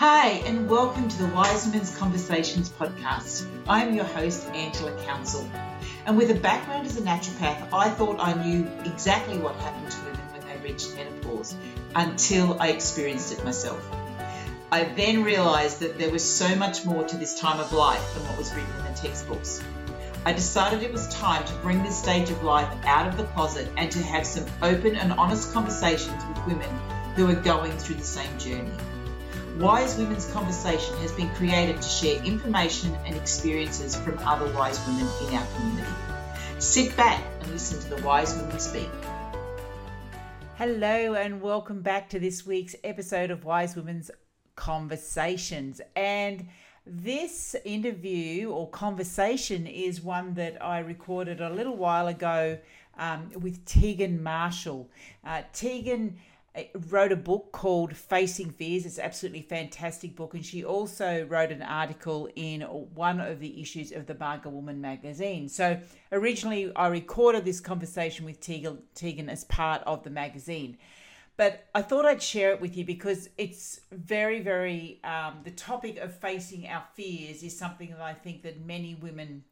Hi, and welcome to the Wise Women's Conversations podcast. I'm your host, Angela Council. And with a background as a naturopath, I thought I knew exactly what happened to women when they reached menopause until I experienced it myself. I then realized that there was so much more to this time of life than what was written in the textbooks. I decided it was time to bring this stage of life out of the closet and to have some open and honest conversations with women who are going through the same journey. Wise Women's Conversation has been created to share information and experiences from other wise women in our community. Sit back and listen to the wise women speak. Hello, and welcome back to this week's episode of Wise Women's Conversations. And this interview or conversation is one that I recorded a little while ago um, with Tegan Marshall. Uh, Tegan wrote a book called Facing Fears. It's absolutely fantastic book, and she also wrote an article in one of the issues of the Marga Woman magazine. So originally, I recorded this conversation with Tegan, Tegan as part of the magazine, but I thought I'd share it with you because it's very, very. Um, the topic of facing our fears is something that I think that many women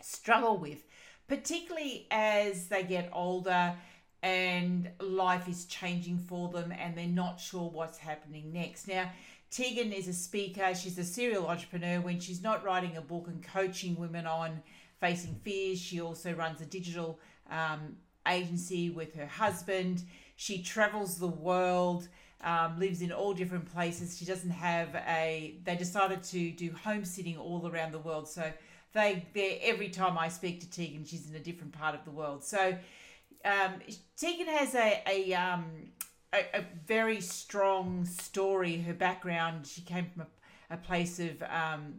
struggle with, particularly as they get older and life is changing for them and they're not sure what's happening next. Now, Tegan is a speaker, she's a serial entrepreneur. When she's not writing a book and coaching women on facing fears, she also runs a digital um, agency with her husband. She travels the world. Um, lives in all different places. She doesn't have a. They decided to do home sitting all around the world. So they, they every time I speak to Tegan, she's in a different part of the world. So um, Tegan has a a, um, a, a very strong story. Her background, she came from a, a place of um,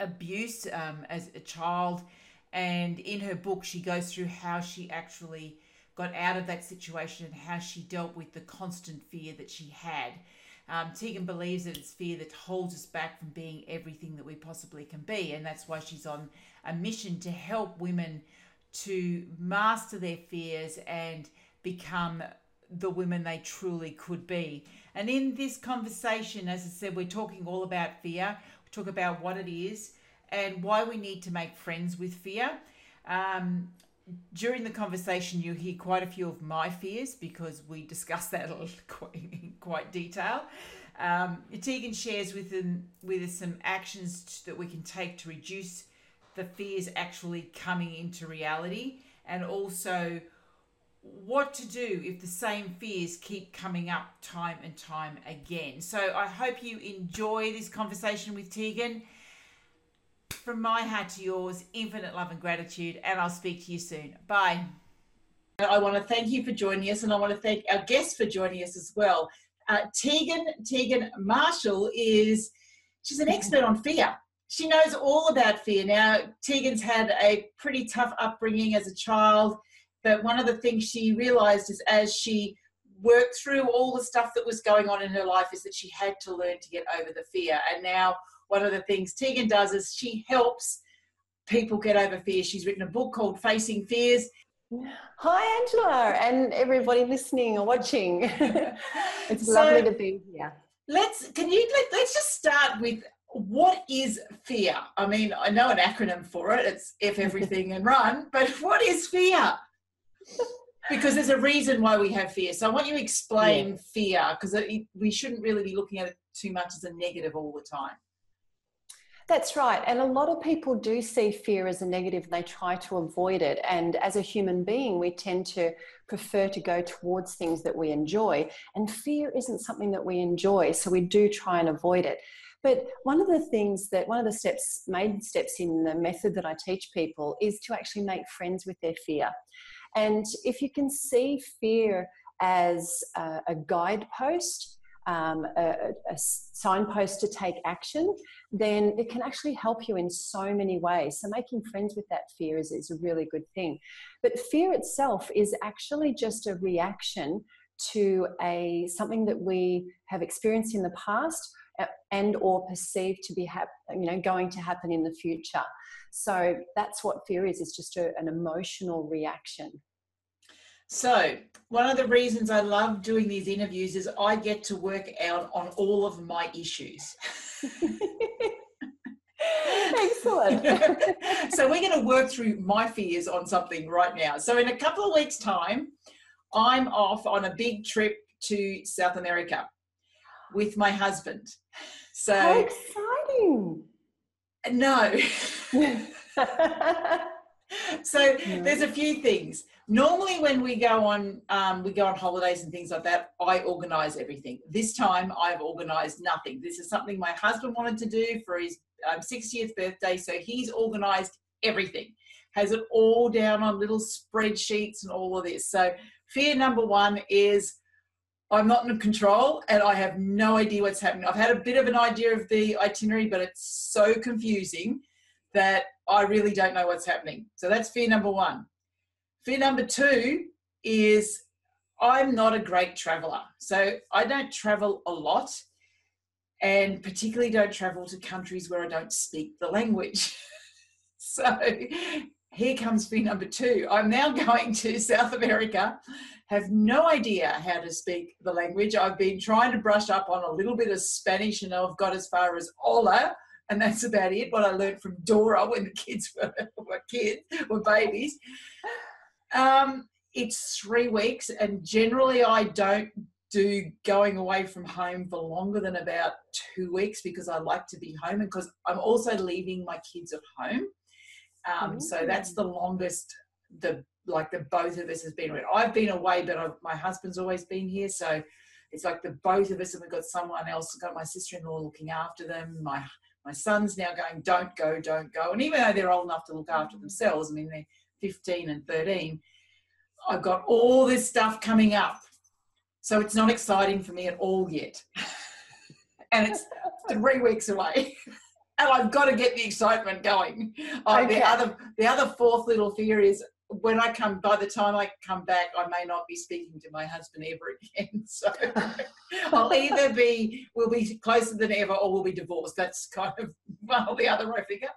abuse um, as a child, and in her book, she goes through how she actually got out of that situation and how she dealt with the constant fear that she had. Um, Tegan believes that it's fear that holds us back from being everything that we possibly can be, and that's why she's on a mission to help women to master their fears and become the women they truly could be. And in this conversation, as I said, we're talking all about fear. We talk about what it is and why we need to make friends with fear. Um, during the conversation, you hear quite a few of my fears because we discuss that in quite detail. Um, Tegan shares with them with us some actions that we can take to reduce the fears actually coming into reality and also what to do if the same fears keep coming up time and time again. So I hope you enjoy this conversation with Tegan. From my heart to yours, infinite love and gratitude, and I'll speak to you soon. Bye. I want to thank you for joining us, and I want to thank our guests for joining us as well. Uh, Tegan Tegan Marshall is she's an expert on fear she knows all about fear. Now, Tegan's had a pretty tough upbringing as a child, but one of the things she realized is as she worked through all the stuff that was going on in her life is that she had to learn to get over the fear. And now, one of the things Tegan does is she helps people get over fear. She's written a book called Facing Fears. Hi, Angela, and everybody listening or watching. it's so, lovely to be here. Let's can you let, let's just start with what is fear? I mean, I know an acronym for it. It's F everything and run, but what is fear? because there's a reason why we have fear. So I want you to explain yeah. fear because we shouldn't really be looking at it too much as a negative all the time. That's right. And a lot of people do see fear as a negative and they try to avoid it. And as a human being, we tend to prefer to go towards things that we enjoy. And fear isn't something that we enjoy. So we do try and avoid it. But one of the things that, one of the steps, main steps in the method that I teach people is to actually make friends with their fear. And if you can see fear as a, a guidepost, um, a, a, signpost to take action, then it can actually help you in so many ways. So, making friends with that fear is, is a really good thing. But fear itself is actually just a reaction to a something that we have experienced in the past and or perceived to be hap- you know going to happen in the future so that's what fear is it's just a, an emotional reaction So, one of the reasons I love doing these interviews is I get to work out on all of my issues. Excellent. so, we're going to work through my fears on something right now. So, in a couple of weeks' time, I'm off on a big trip to South America with my husband. So How exciting! No. so there's a few things. Normally, when we go on, um, we go on holidays and things like that. I organise everything. This time, I've organised nothing. This is something my husband wanted to do for his um, 60th birthday, so he's organised everything. Has it all down on little spreadsheets and all of this. So fear number one is I'm not in control and I have no idea what's happening. I've had a bit of an idea of the itinerary, but it's so confusing that I really don't know what's happening. So that's fear number one. Fear number two is I'm not a great traveler. So I don't travel a lot and particularly don't travel to countries where I don't speak the language. so here comes fear number two. I'm now going to South America have no idea how to speak the language. I've been trying to brush up on a little bit of Spanish and I've got as far as hola, and that's about it. What I learned from Dora when the kids were, were kids, were babies. Um, it's three weeks, and generally I don't do going away from home for longer than about two weeks because I like to be home and because I'm also leaving my kids at home. Um, so that's the longest the like the both of us has been away. I've been away, but I've, my husband's always been here, so it's like the both of us, and we've got someone else. Got my sister-in-law looking after them. My my son's now going, don't go, don't go. And even though they're old enough to look after themselves, I mean they're 15 and 13. I've got all this stuff coming up, so it's not exciting for me at all yet. and it's three weeks away. and I've got to get the excitement going. Uh, okay. The other, the other fourth little fear is when I come, by the time I come back, I may not be speaking to my husband ever again. So I'll either be, we'll be closer than ever or we'll be divorced. That's kind of one or the other, I figure.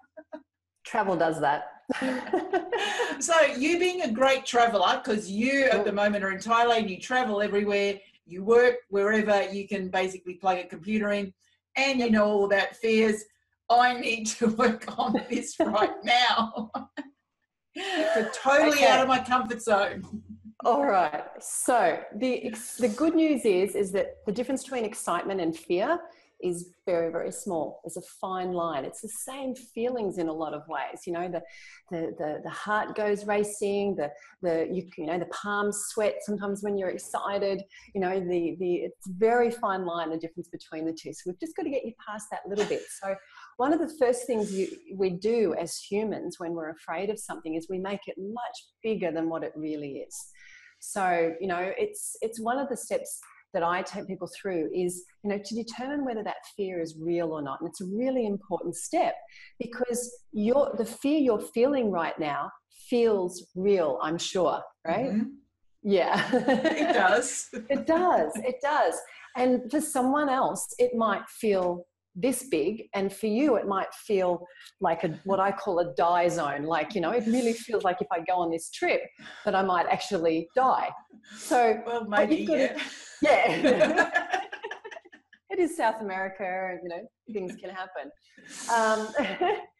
Travel does that. so you being a great traveler, because you at the moment are in Thailand, you travel everywhere, you work wherever you can basically plug a computer in, and you know all about fears. I need to work on this right now. They're totally okay. out of my comfort zone. All right. So the the good news is is that the difference between excitement and fear is very very small. It's a fine line. It's the same feelings in a lot of ways. You know, the the the, the heart goes racing. The the you, you know the palms sweat sometimes when you're excited. You know the the it's very fine line the difference between the two. So we've just got to get you past that little bit. So one of the first things you, we do as humans when we're afraid of something is we make it much bigger than what it really is. So, you know, it's it's one of the steps that I take people through is, you know, to determine whether that fear is real or not. And it's a really important step because your the fear you're feeling right now feels real, I'm sure, right? Mm-hmm. Yeah. it does. it does. It does. And for someone else, it might feel this big and for you it might feel like a what i call a die zone like you know it really feels like if i go on this trip that i might actually die. So well maybe yeah. To, yeah. It is south america and you know things can happen. Um,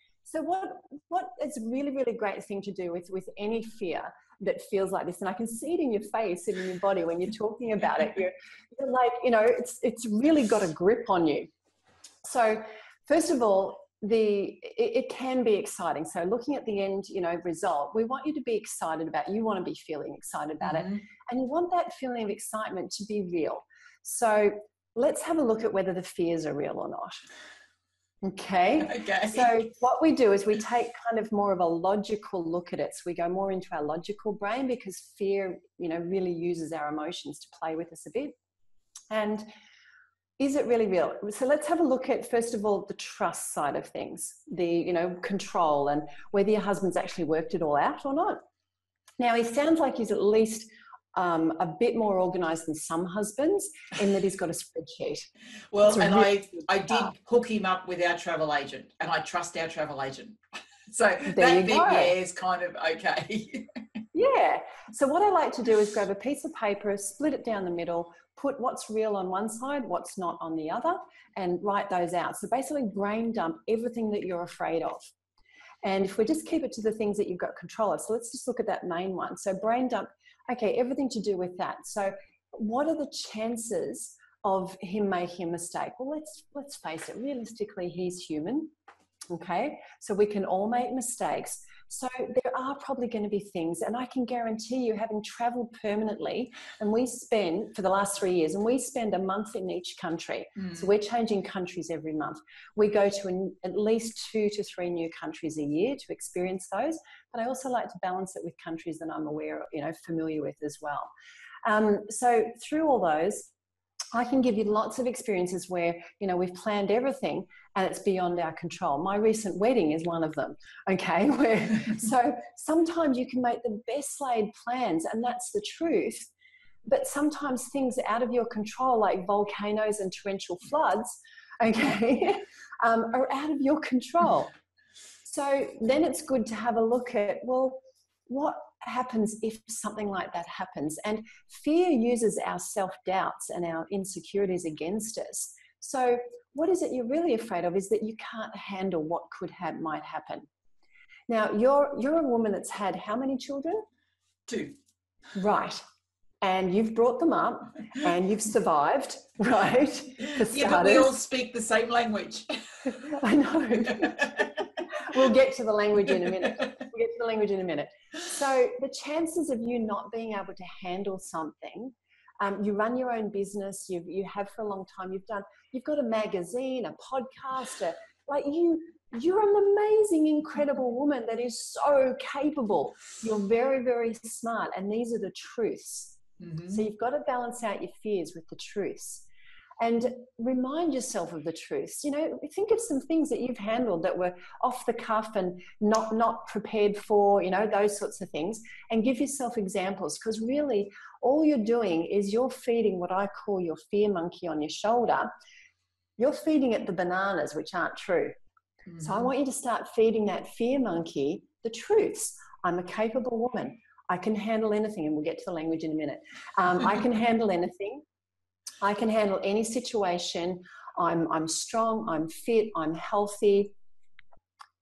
so what what is really really great thing to do with with any fear that feels like this and i can see it in your face and in your body when you're talking about it. You're, you're like you know it's it's really got a grip on you so, first of all, the it, can be exciting. So, looking at the end, you know, result, we want you to be excited about. You want to be feeling excited about mm-hmm. it, and you want that feeling of excitement to be real. So, let's have a look at whether the fears are real or not. Okay. Okay. So what we do is we take kind of more of a logical look at it. So we go more into our logical brain because fear, you know, really uses our emotions to play with us a bit. And is it really real? So let's have a look at first of all the trust side of things the you know control and whether your husband's actually worked it all out or not. Now he sounds like he's at least um, a bit more organized than some husbands in that he's got a spreadsheet. Well and really i i did hook him up with our travel agent and i trust our travel agent. So there that bit yeah is kind of okay. Yeah. So what I like to do is grab a piece of paper, split it down the middle, put what's real on one side, what's not on the other, and write those out. So basically, brain dump everything that you're afraid of. And if we just keep it to the things that you've got control of, so let's just look at that main one. So brain dump, okay, everything to do with that. So what are the chances of him making a mistake? Well, let's let's face it. Realistically, he's human. Okay, so we can all make mistakes. So there are probably going to be things, and I can guarantee you, having traveled permanently, and we spend for the last three years, and we spend a month in each country. Mm. So we're changing countries every month. We go to an, at least two to three new countries a year to experience those. But I also like to balance it with countries that I'm aware, of, you know, familiar with as well. Um, so through all those, I can give you lots of experiences where, you know, we've planned everything and it's beyond our control. My recent wedding is one of them, okay? Where, so sometimes you can make the best laid plans and that's the truth. But sometimes things out of your control, like volcanoes and torrential floods, okay, um, are out of your control. So then it's good to have a look at, well, what happens if something like that happens? And fear uses our self doubts and our insecurities against us. So, what is it you're really afraid of is that you can't handle what could have might happen. Now, you're you're a woman that's had how many children? Two. Right. And you've brought them up and you've survived, right? yeah, but we all speak the same language. I know. we'll get to the language in a minute. We'll get to the language in a minute. So the chances of you not being able to handle something, um, you run your own business, you you have for a long time. You've done, you've got a magazine, a podcast, a, like you. You're an amazing, incredible woman that is so capable. You're very, very smart, and these are the truths. Mm-hmm. So you've got to balance out your fears with the truths and remind yourself of the truths you know think of some things that you've handled that were off the cuff and not not prepared for you know those sorts of things and give yourself examples because really all you're doing is you're feeding what i call your fear monkey on your shoulder you're feeding it the bananas which aren't true mm-hmm. so i mm-hmm. want you to start feeding that fear monkey the truths i'm a capable woman I can handle anything, and we'll get to the language in a minute. Um, I can handle anything. I can handle any situation. I'm, I'm strong, I'm fit, I'm healthy.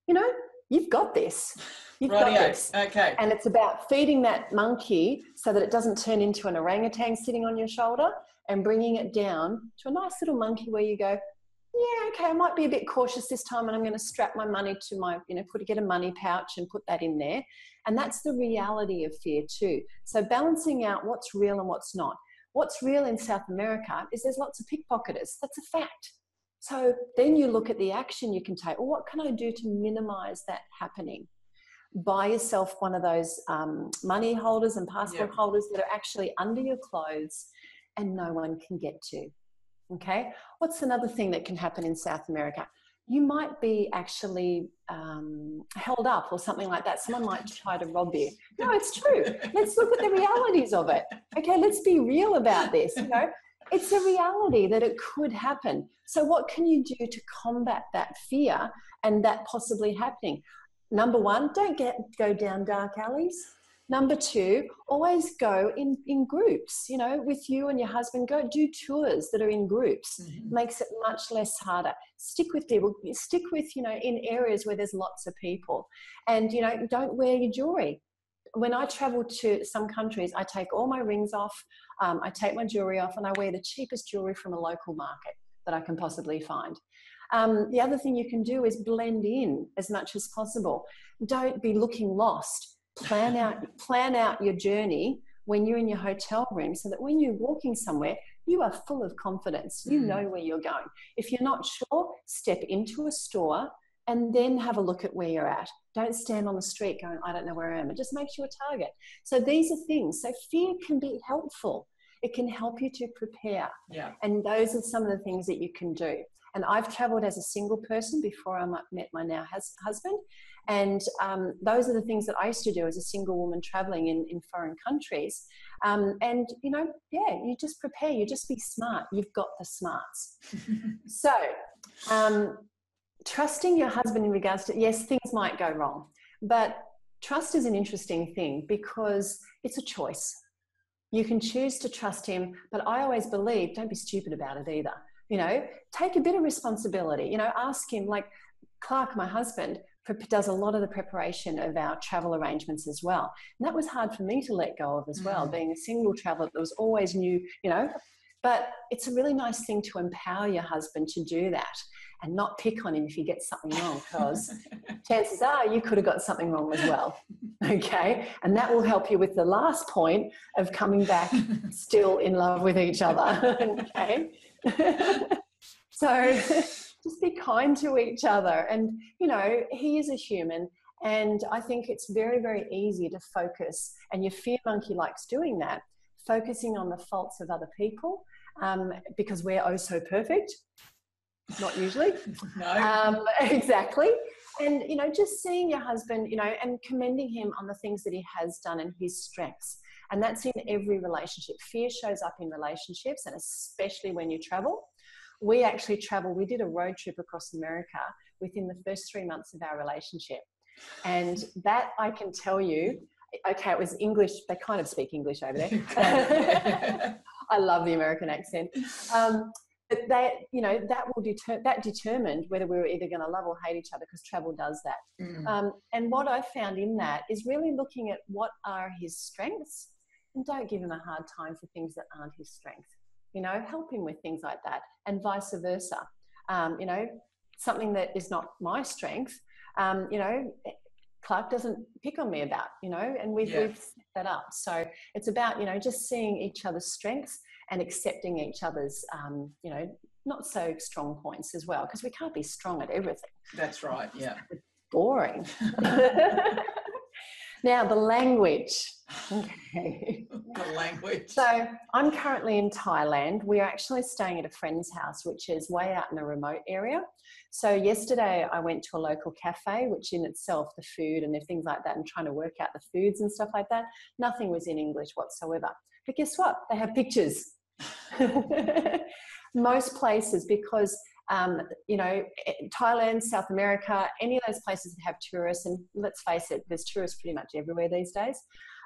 You know, you've got this. You've got this. Okay. And it's about feeding that monkey so that it doesn't turn into an orangutan sitting on your shoulder and bringing it down to a nice little monkey where you go, yeah, okay, I might be a bit cautious this time and I'm going to strap my money to my, you know, put get a money pouch and put that in there. And that's the reality of fear too. So balancing out what's real and what's not. What's real in South America is there's lots of pickpocketers. That's a fact. So then you look at the action you can take. Well, what can I do to minimize that happening? Buy yourself one of those um, money holders and passport holders that are actually under your clothes and no one can get to. Okay. What's another thing that can happen in South America? You might be actually um, held up or something like that. Someone might try to rob you. No, it's true. Let's look at the realities of it. Okay, let's be real about this. You know, it's a reality that it could happen. So, what can you do to combat that fear and that possibly happening? Number one, don't get go down dark alleys. Number two, always go in, in groups, you know, with you and your husband, go do tours that are in groups. Mm-hmm. Makes it much less harder. Stick with people, stick with, you know, in areas where there's lots of people. And, you know, don't wear your jewelry. When I travel to some countries, I take all my rings off, um, I take my jewelry off, and I wear the cheapest jewelry from a local market that I can possibly find. Um, the other thing you can do is blend in as much as possible. Don't be looking lost plan out plan out your journey when you're in your hotel room so that when you're walking somewhere you are full of confidence. You mm. know where you're going. If you're not sure step into a store and then have a look at where you're at. Don't stand on the street going i don't know where i am. It just makes you a target. So these are things. So fear can be helpful. It can help you to prepare. Yeah. and those are some of the things that you can do. And i've traveled as a single person before i met my now husband and um, those are the things that I used to do as a single woman traveling in, in foreign countries. Um, and, you know, yeah, you just prepare, you just be smart. You've got the smarts. so, um, trusting your husband in regards to, yes, things might go wrong, but trust is an interesting thing because it's a choice. You can choose to trust him, but I always believe don't be stupid about it either. You know, take a bit of responsibility. You know, ask him, like Clark, my husband, does a lot of the preparation of our travel arrangements as well. And that was hard for me to let go of as well, mm. being a single traveler that was always new, you know. But it's a really nice thing to empower your husband to do that and not pick on him if he gets something wrong, because chances are you could have got something wrong as well. Okay. And that will help you with the last point of coming back still in love with each other. okay. so just be kind to each other. And, you know, he is a human. And I think it's very, very easy to focus, and your fear monkey likes doing that, focusing on the faults of other people um, because we're oh so perfect. Not usually. no. Um, exactly. And, you know, just seeing your husband, you know, and commending him on the things that he has done and his strengths. And that's in every relationship. Fear shows up in relationships, and especially when you travel we actually traveled, we did a road trip across America within the first three months of our relationship. And that I can tell you, okay, it was English, they kind of speak English over there. I love the American accent. Um, but that, you know, that will deter, that determined whether we were either going to love or hate each other because travel does that. Mm. Um, and what I found in that is really looking at what are his strengths and don't give him a hard time for things that aren't his strengths you know, help him with things like that, and vice versa. Um, you know, something that is not my strength, um, you know, Clark doesn't pick on me about, you know, and we've, yeah. we've set that up. So it's about, you know, just seeing each other's strengths and accepting each other's, um, you know, not so strong points as well, because we can't be strong at everything. That's right, yeah. It's boring. now, the language. Okay. the language. So I'm currently in Thailand. We are actually staying at a friend's house, which is way out in a remote area. So yesterday I went to a local cafe, which in itself, the food and things like that, and trying to work out the foods and stuff like that, nothing was in English whatsoever. But guess what? They have pictures. Most places, because um, you know, Thailand, South America, any of those places that have tourists, and let's face it, there's tourists pretty much everywhere these days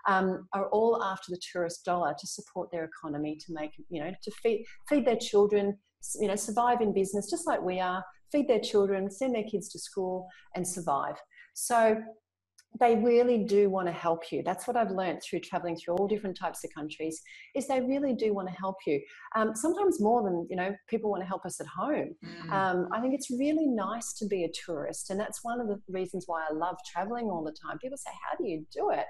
um, are all after the tourist dollar to support their economy, to make, you know, to feed, feed their children, you know, survive in business just like we are, feed their children, send their kids to school and survive. So they really do want to help you. That's what I've learned through traveling through all different types of countries. Is they really do want to help you. Um, sometimes more than you know, people want to help us at home. Mm. Um, I think it's really nice to be a tourist, and that's one of the reasons why I love traveling all the time. People say, "How do you do it?"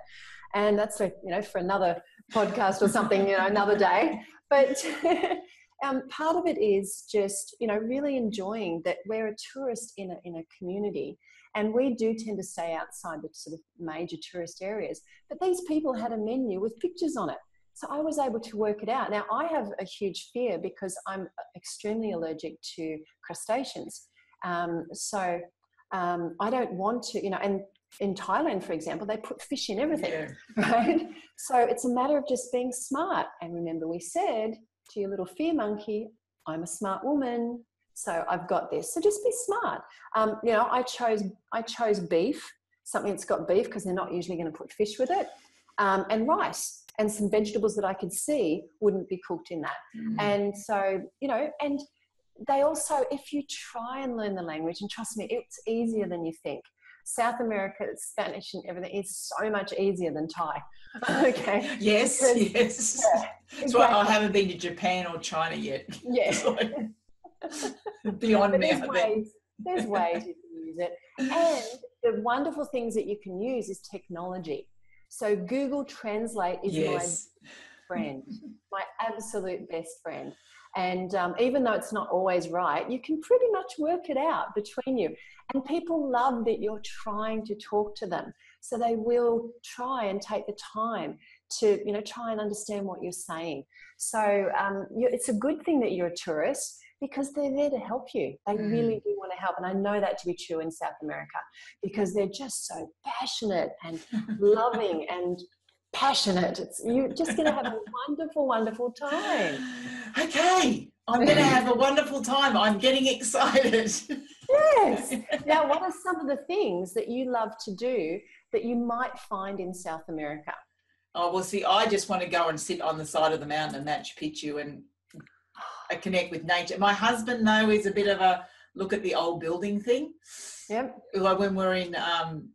and that's a, you know for another podcast or something you know another day but um, part of it is just you know really enjoying that we're a tourist in a, in a community and we do tend to stay outside the sort of major tourist areas but these people had a menu with pictures on it so i was able to work it out now i have a huge fear because i'm extremely allergic to crustaceans um, so um, i don't want to you know and in Thailand, for example, they put fish in everything, yeah. right? So it's a matter of just being smart. And remember, we said to your little fear monkey, I'm a smart woman, so I've got this. So just be smart. Um, you know, I chose I chose beef, something that's got beef because they're not usually going to put fish with it, um, and rice and some vegetables that I could see wouldn't be cooked in that. Mm. And so you know, and they also, if you try and learn the language, and trust me, it's easier than you think. South America, Spanish and everything is so much easier than Thai. okay. Yes, because, yes. Yeah, That's exactly. why I haven't been to Japan or China yet. Yes. beyond me. There's ways, there's ways you can use it. And the wonderful things that you can use is technology. So Google Translate is yes. my friend, my absolute best friend. And um, even though it's not always right, you can pretty much work it out between you. And people love that you're trying to talk to them. So they will try and take the time to, you know, try and understand what you're saying. So um, it's a good thing that you're a tourist because they're there to help you. They mm. really do want to help. And I know that to be true in South America because they're just so passionate and loving and passionate. It's, you're just going to have a wonderful, wonderful time. Okay, I'm going to have a wonderful time. I'm getting excited. yes. Now, what are some of the things that you love to do that you might find in South America? Oh, well, see, I just want to go and sit on the side of the mountain and Machu Picchu and connect with nature. My husband, though, is a bit of a look at the old building thing. Yep. Like when we're in um,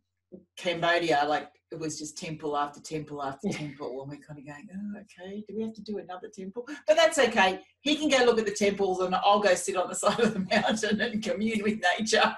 Cambodia, like it was just temple after temple after temple, and we're kind of going, oh, okay, do we have to do another temple? But that's okay. He can go look at the temples, and I'll go sit on the side of the mountain and commune with nature.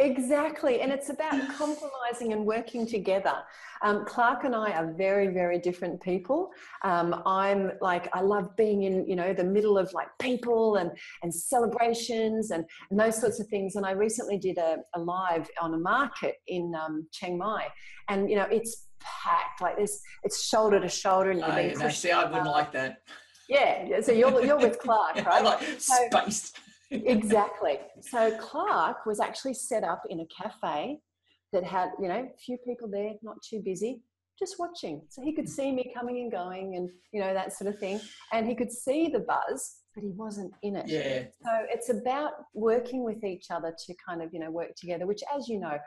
Exactly, and it's about compromising and working together. Um, Clark and I are very, very different people. Um, I'm like, I love being in, you know, the middle of like people and and celebrations and, and those sorts of things. And I recently did a, a live on a market in um, Chiang Mai, and you know, it's packed like this. It's shoulder to shoulder, and you're oh, being pushed. See, I wouldn't like that. Yeah, so you're you're with Clark, right? Like so, space exactly. So Clark was actually set up in a cafe that had, you know, a few people there, not too busy, just watching. So he could see me coming and going and, you know, that sort of thing. And he could see the buzz, but he wasn't in it. Yeah. So it's about working with each other to kind of, you know, work together, which as you know,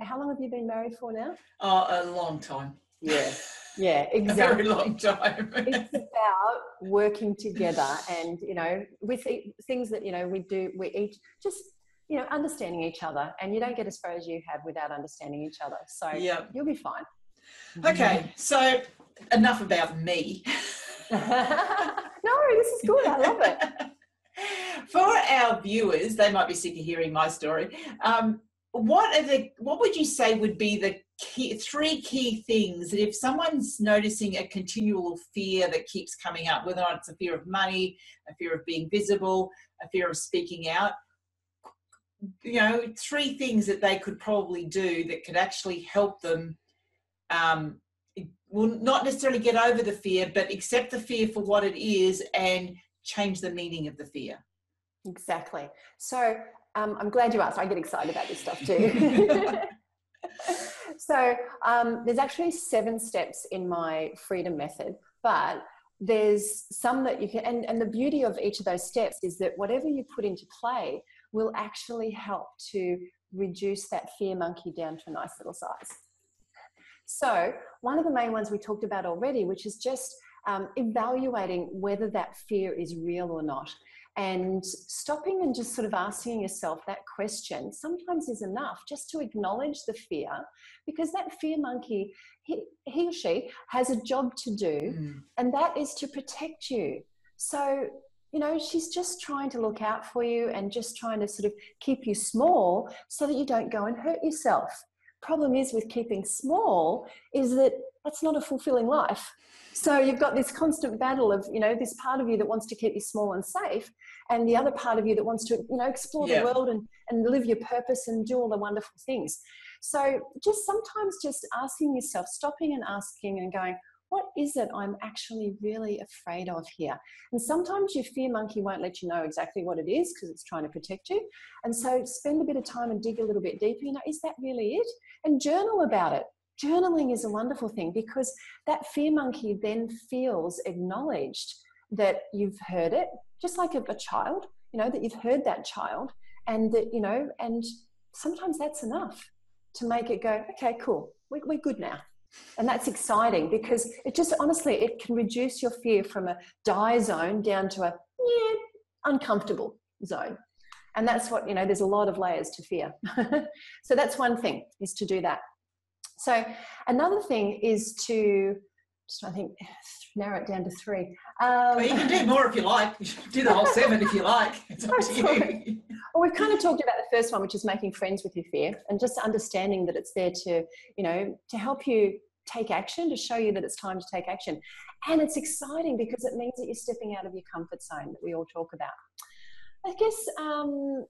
how long have you been married for now? Oh, a long time. Yeah. Yeah, exactly. A very long time. it's about working together and, you know, with things that, you know, we do, we each just, you know, understanding each other. And you don't get as far as you have without understanding each other. So yeah you'll be fine. Okay. So enough about me. no, this is good. I love it. For our viewers, they might be sick of hearing my story. Um, what are the what would you say would be the key, three key things that if someone's noticing a continual fear that keeps coming up, whether or not it's a fear of money, a fear of being visible, a fear of speaking out, you know, three things that they could probably do that could actually help them um, will not necessarily get over the fear, but accept the fear for what it is and change the meaning of the fear. Exactly. So um, I'm glad you asked. I get excited about this stuff too. so um, there's actually seven steps in my freedom method, but there's some that you can, and, and the beauty of each of those steps is that whatever you put into play will actually help to reduce that fear monkey down to a nice little size. So, one of the main ones we talked about already, which is just um, evaluating whether that fear is real or not and stopping and just sort of asking yourself that question sometimes is enough just to acknowledge the fear because that fear monkey he, he or she has a job to do mm. and that is to protect you so you know she's just trying to look out for you and just trying to sort of keep you small so that you don't go and hurt yourself problem is with keeping small is that that's not a fulfilling life so you've got this constant battle of, you know, this part of you that wants to keep you small and safe, and the other part of you that wants to, you know, explore yeah. the world and, and live your purpose and do all the wonderful things. So just sometimes just asking yourself, stopping and asking and going, what is it I'm actually really afraid of here? And sometimes your fear monkey won't let you know exactly what it is because it's trying to protect you. And so spend a bit of time and dig a little bit deeper. You know, is that really it? And journal about it journaling is a wonderful thing because that fear monkey then feels acknowledged that you've heard it, just like a, a, child, you know, that you've heard that child, and that, you know, and sometimes that's enough to make it go, okay, cool, we, we're good now. And that's exciting because it just honestly, it can reduce your fear from a die zone down to a yeah, uncomfortable zone. And that's what, you know, there's a lot of layers to fear. so that's one thing is to do that. So another thing is to just I think narrow it down to three. Um, well, you can do more if you like. do the whole seven if you like. It's up to you. Well, we've kind of talked about the first one, which is making friends with your fear, and just understanding that it's there to, you know, to help you take action, to show you that it's time to take action. And it's exciting because it means that you're stepping out of your comfort zone that we all talk about. I guess um,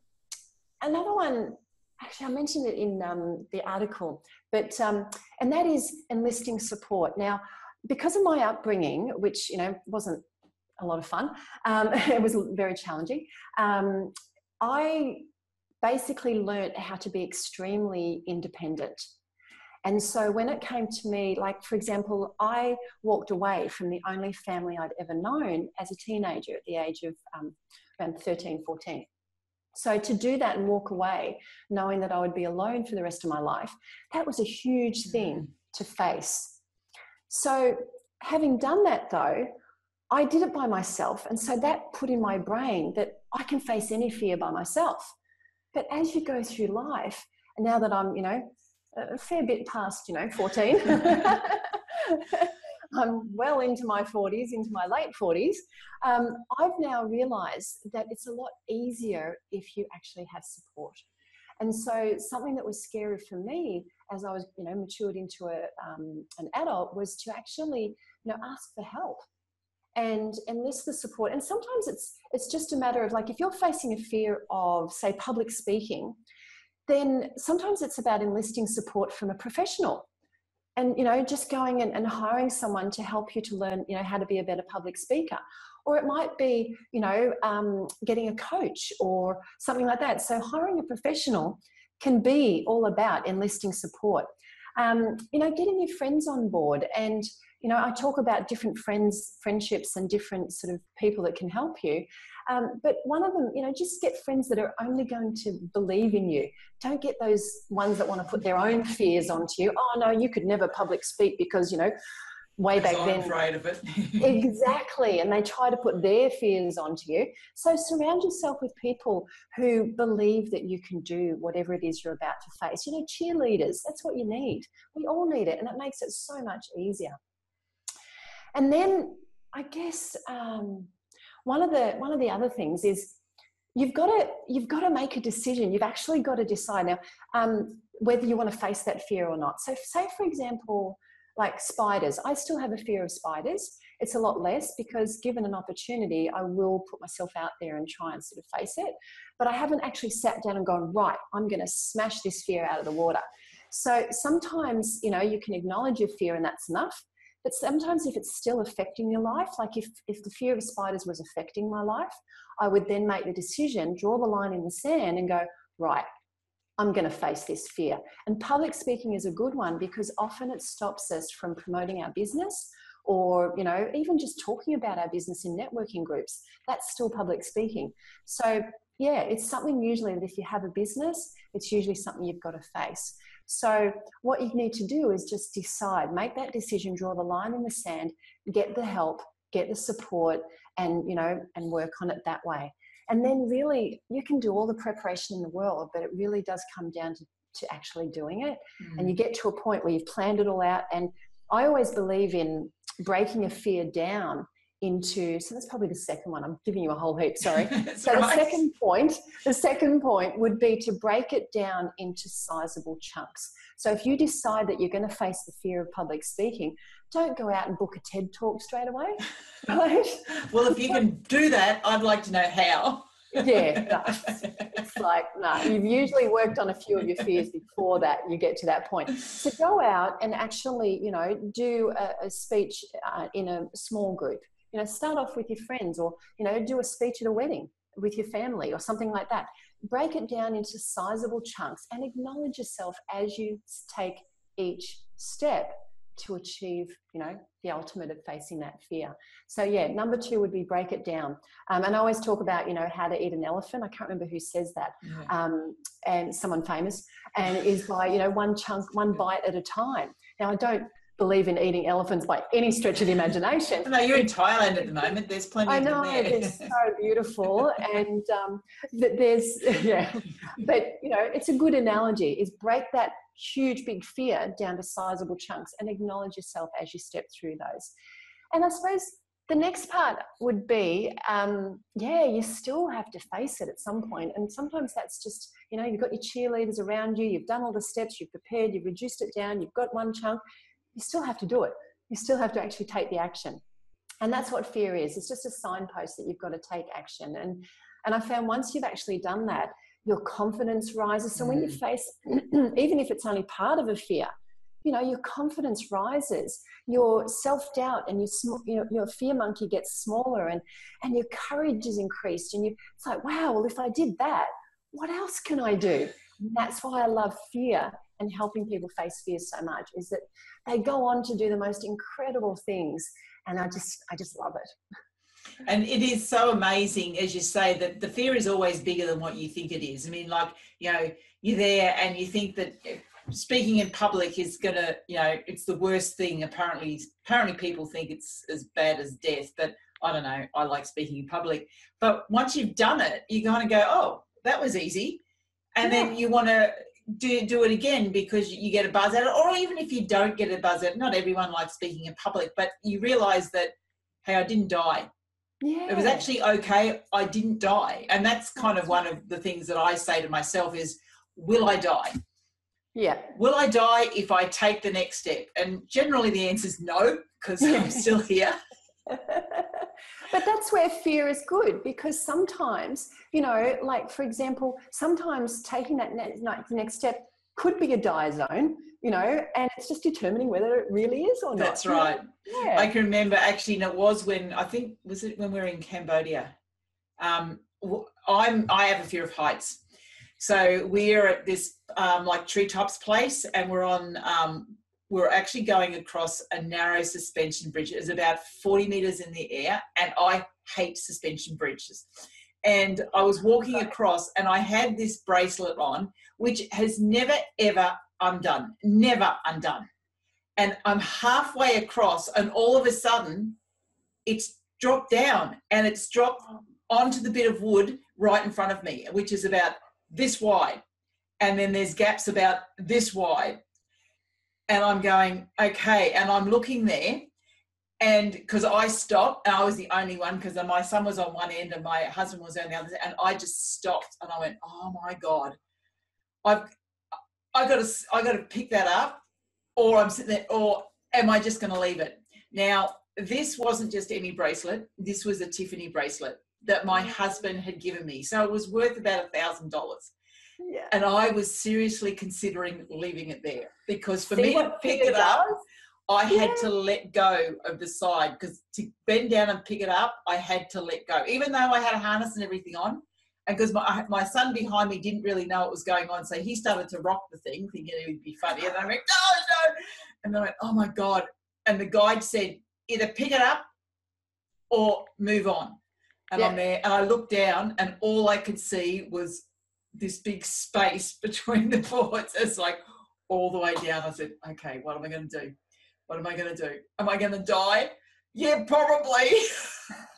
another one actually i mentioned it in um, the article but um, and that is enlisting support. Now because of my upbringing which you know wasn't a lot of fun um, it was very challenging um, i basically learned how to be extremely independent. And so when it came to me like for example i walked away from the only family i'd ever known as a teenager at the age of um, around 13 14 So to do that and walk away, knowing that I would be alone for the rest of my life, that was a huge thing mm. to face. So having done that though, I did it by myself. And so that put in my brain that I can face any fear by myself. But as you go through life, and now that I'm, you know, a fair bit past, you know, 14, I'm well into my 40s, into my late 40s, um, I've now realized that it's a lot easier if you actually have support. And so something that was scary for me as I was, you know, matured into a, um, an adult was to actually, you know, ask for help and enlist the support. And sometimes it's it's just a matter of like if you're facing a fear of, say, public speaking, then sometimes it's about enlisting support from a professional and you know just going and, and hiring someone to help you to learn you know how to be a better public speaker. Or it might be you know um, getting a coach or something like that. So hiring a professional can be all about enlisting support. Um, you know getting your friends on board and you know i talk about different friends friendships and different sort of people that can help you um, but one of them, you know, just get friends that are only going to believe in you. Don't get those ones that want to put their own fears onto you. Oh no, you could never public speak because you know, way back I'm then. Afraid of it. exactly, and they try to put their fears onto you. So surround yourself with people who believe that you can do whatever it is you're about to face. You know, cheerleaders. That's what you need. We all need it, and it makes it so much easier. And then I guess. Um, one of the one of the other things is you've got to you've got to make a decision. You've actually got to decide. Now um, whether you want to face that fear or not. So say for example like spiders. I still have a fear of spiders. It's a lot less because given an opportunity i will put myself out there and try and sort of face it. But i haven't actually sat down and gone right i'm going to smash this fear out of the water. So sometimes you know you can acknowledge your fear and that's enough but sometimes if it's still affecting your life, like if, if the fear of spiders was affecting my life, I would then make the decision, draw the line in the sand and go, right, I'm going to face this fear. And public speaking is a good one because often it stops us from promoting our business or, you know, even just talking about our business in networking groups. That's still public speaking. So, yeah, it's something usually that if you have a business, it's usually something you've got to face. So, what you need to do is just decide, make that decision, draw the line in the sand, get the help, get the support, and you know, and work on it that way. And then, really, you can do all the preparation in the world, but it really does come down to, to actually doing it. Mm. And you get to a point where you've planned it all out. And I always believe in breaking a fear down into so that's probably the second one i'm giving you a whole heap sorry so right. the second point the second point would be to break it down into sizable chunks so if you decide that you're going to face the fear of public speaking don't go out and book a ted talk straight away right well if you can do that i'd like to know how yeah, no, it's like no. You've usually worked on a few of your fears before that you get to that point. So go out and actually, you know, do a, a speech uh, in a small group you know start off with your friends or you know do a speech at a wedding with your family or something like that. Break it down into sizable chunks and acknowledge yourself as you take each step to achieve you know the ultimate of facing that fear. So yeah number two would be break it down. Um, and i always talk about you know how to eat an elephant. I can't remember who says that. Um, and someone famous. And is by you know one chunk one bite at a time. Now i don't believe in eating elephants by any stretch of the imagination. no, you're in Thailand at the moment. There's plenty. I know they're so beautiful, and um, there's yeah, but you know, it's a good analogy. Is break that huge big fear down to sizable chunks and acknowledge yourself as you step through those. And I suppose the next part would be um, yeah you still have to face it at some point and sometimes that's just you know you've got your cheerleaders around you you've done all the steps you've prepared you've reduced it down you've got one chunk you still have to do it. You still have to actually take the action. And that's what fear is. It's just a signpost that you've got to take action. And and I found once you've actually done that, your confidence rises. So when you mm. face, even if it's only part of a fear, you know your confidence rises your self-doubt and your, you know, your fear monkey gets smaller and and your courage is increased and you it's like wow well if i did that what else can i do and that's why i love fear and helping people face fear so much is that they go on to do the most incredible things and i just i just love it and it is so amazing, as you say, that the fear is always bigger than what you think it is. I mean, like, you know, you're there and you think that speaking in public is gonna, you know, it's the worst thing. Apparently, apparently people think it's as bad as death, but I don't know. I like speaking in public, but once you've done it, you kind of go, oh, that was easy, and yeah. then you want to do do it again because you get a buzz out of it, or even if you don't get a buzz out, not everyone likes speaking in public, but you realise that, hey, I didn't die. Yeah. It was actually okay. I didn't die, and that's kind of one of the things that I say to myself is, will I die? Yeah. Will I die if I take the next step? And generally the answer is no, because I'm still here. but that's where fear is good because sometimes, you know, like for example, sometimes taking that next, next step could be a die zone, you know, and it's just determining whether it really is or not. That's right. Yeah. I can remember actually, and it was when I think was it when we were in Cambodia. Um, I'm I have a fear of heights, so we're at this um, like treetops place, and we're on. Um, we're actually going across a narrow suspension bridge. It's about 40 meters in the air, and I hate suspension bridges. And I was walking across, and I had this bracelet on, which has never ever undone, never undone. And I'm halfway across, and all of a sudden, it's dropped down, and it's dropped onto the bit of wood right in front of me, which is about this wide. And then there's gaps about this wide. And I'm going, okay. And I'm looking there. And because I stopped, and I was the only one because my son was on one end and my husband was on the other, and I just stopped and I went, "Oh my god, I've I got to I got to pick that up, or I'm sitting there, or am I just going to leave it?" Now, this wasn't just any bracelet. This was a Tiffany bracelet that my husband had given me. So it was worth about a thousand dollars. Yeah. And I was seriously considering leaving it there because for See me to pick it up, I yeah. had to let go of the side because to bend down and pick it up, I had to let go, even though I had a harness and everything on. And because my, my son behind me didn't really know what was going on, so he started to rock the thing, thinking it would be funny. And I went, no, no. And then I went, oh my God. And the guide said, either pick it up or move on and yeah. I'm there and I looked down and all I could see was this big space between the boards. It's like all the way down. I said, okay, what am I going to do? What am I going to do? Am I going to die? Yeah, probably.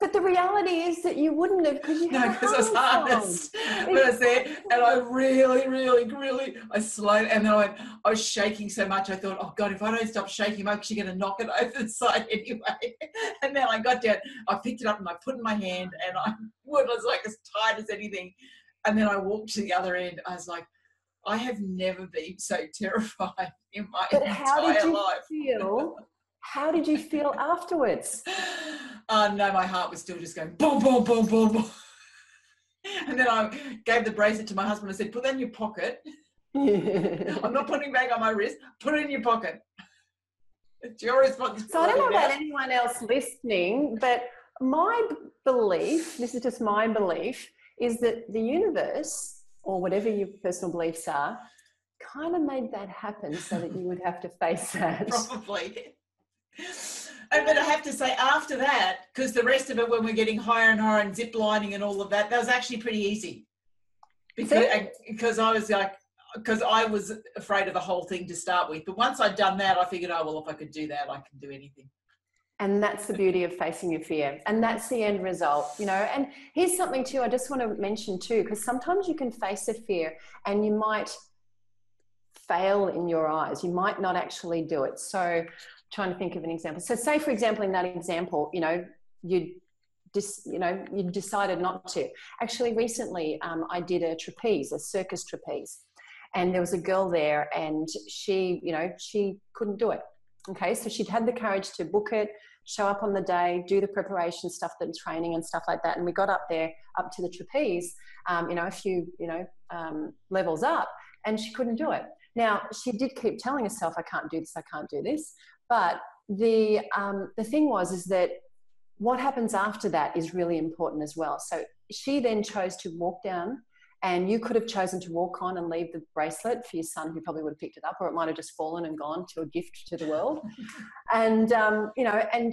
But the reality is that you wouldn't have because you no, because I was harnessed. But I said, and I really, really, really, I slowed, and then I went, I was shaking so much. I thought, oh God, if I don't stop shaking, I'm actually going to knock it over the side anyway. And then I got down, I picked it up and I put it in my hand, and I was like as tight as anything. And then I walked to the other end. I was like, I have never been so terrified in my but entire how did you life. Feel how did you feel afterwards? Oh no, my heart was still just going boom, boom, boom, boom, boom. And then I gave the bracelet to my husband and said, "Put that in your pocket." I'm not putting it back on my wrist. Put it in your pocket. It's your responsibility. So I don't know about anyone else listening, but my belief, this is just my belief, is that the universe, or whatever your personal beliefs are, kind of made that happen so that you would have to face that. Probably. But I have to say, after that, because the rest of it, when we're getting higher and higher and zip lining and all of that, that was actually pretty easy. Because, because I was like, because I was afraid of the whole thing to start with. But once I'd done that, I figured, oh, well, if I could do that, I can do anything. And that's the beauty of facing your fear. And that's the end result, you know. And here's something too, I just want to mention too, because sometimes you can face a fear and you might fail in your eyes. You might not actually do it. So trying to think of an example. So say, for example, in that example, you know, you just, you know, you decided not to. Actually, recently um, I did a trapeze, a circus trapeze. And there was a girl there and she, you know, she couldn't do it. Okay, so she'd had the courage to book it, show up on the day, do the preparation stuff, the training and stuff like that. And we got up there, up to the trapeze, um, you know, a few, you know, um, levels up, and she couldn't do it. Now, she did keep telling herself, I can't do this, I can't do this. But the, um, the thing was, is that what happens after that is really important as well. So she then chose to walk down and you could have chosen to walk on and leave the bracelet for your son who probably would have picked it up or it might have just fallen and gone to a gift to the world and um, you know and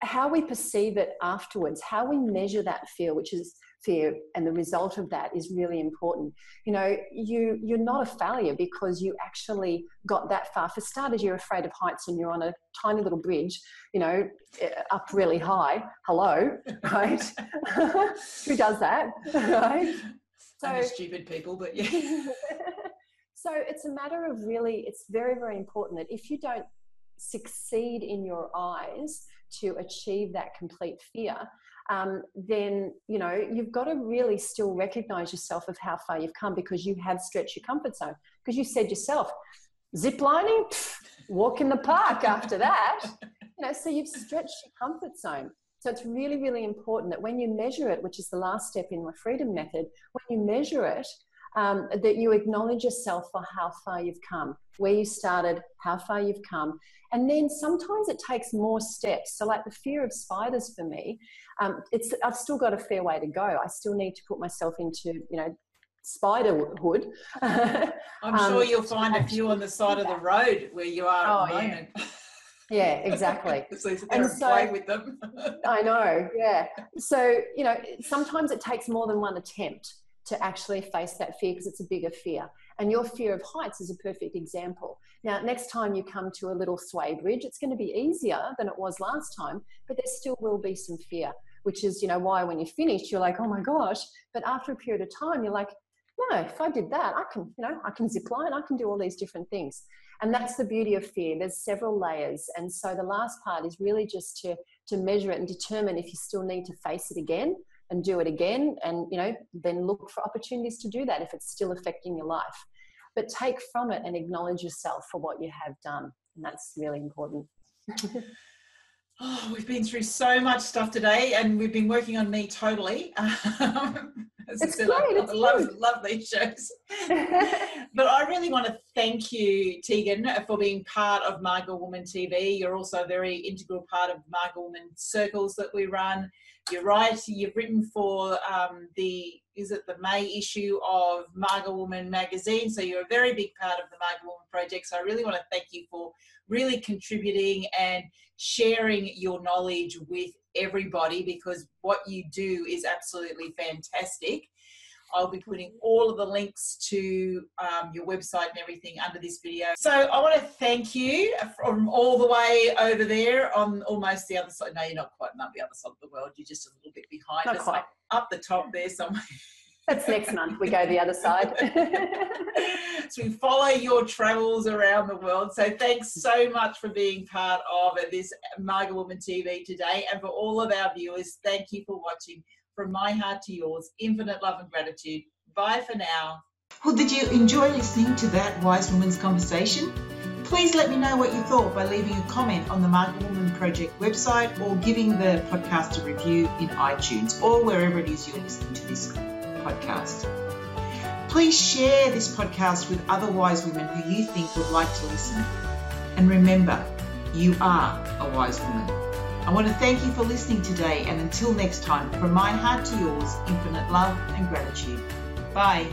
how we perceive it afterwards, how we measure that fear, which is fear, and the result of that is really important. You know, you you're not a failure because you actually got that far. For starters, you're afraid of heights and you're on a tiny little bridge, you know, eh, up really high. Hello, right? Who does that, right? So stupid people, but yeah. so it's a matter of really, it's very, very important that if you don't succeed in your eyes to achieve that complete fear, um, then you know you've got to really still recognize yourself of how far you've come because you have stretched your comfort zone. Because you said yourself, zip lining, walk in the park after that. You know, so you've stretched your comfort zone. So it's really, really important that when you measure it, which is the last step in my freedom method, when you measure it, um, that you acknowledge yourself for how far you've come, where you started, how far you've come. And then sometimes it takes more steps. So, like the fear of spiders for me, um, it's I've still got a fair way to go. I still need to put myself into, you know, spiderhood. I'm um, sure you'll find a few on the side of the road where you are oh, at the moment. Yeah. Yeah, exactly. so and so, play with them. I know, yeah. So, you know, sometimes it takes more than one attempt to actually face that fear because it's a bigger fear. And your fear of heights is a perfect example. Now, next time you come to a little sway bridge, it's going to be easier than it was last time, but there still will be some fear, which is, you know, why when you finish, you're like, oh my gosh. But after a period of time, you're like, no, if I did that, I can, you know, I can zip line, I can do all these different things. And that's the beauty of fear. There's several layers. And so the last part is really just to, to measure it and determine if you still need to face it again and do it again and you know then look for opportunities to do that if it's still affecting your life. But take from it and acknowledge yourself for what you have done and that's really important oh we've been through so much stuff today and we've been working on me totally As it's I said, great. I, I love, love these shows. but I really want to thank you, Tegan, for being part of Margot Woman TV. You're also a very integral part of Margot Woman circles that we run. You're right. You've written for um, the is it the May issue of Margot Woman magazine. So you're a very big part of the Margot Woman project. So I really want to thank you for really contributing and sharing your knowledge with everybody because what you do is absolutely fantastic. I'll be putting all of the links to um, your website and everything under this video. So I want to thank you from all the way over there on almost the other side. No, you're not quite on the other side of the world. You're just a little bit behind not us, quite. Up, up the top there somewhere. That's next month. We go the other side. so we follow your travels around the world. So thanks so much for being part of this Margot Woman TV today. And for all of our viewers, thank you for watching. From my heart to yours, infinite love and gratitude. Bye for now. Well, did you enjoy listening to that Wise Woman's conversation? Please let me know what you thought by leaving a comment on the Margot Woman Project website or giving the podcast a review in iTunes or wherever it is you're listening to this podcast. Please share this podcast with other wise women who you think would like to listen. And remember, you are a wise woman. I want to thank you for listening today, and until next time, from my heart to yours, infinite love and gratitude. Bye.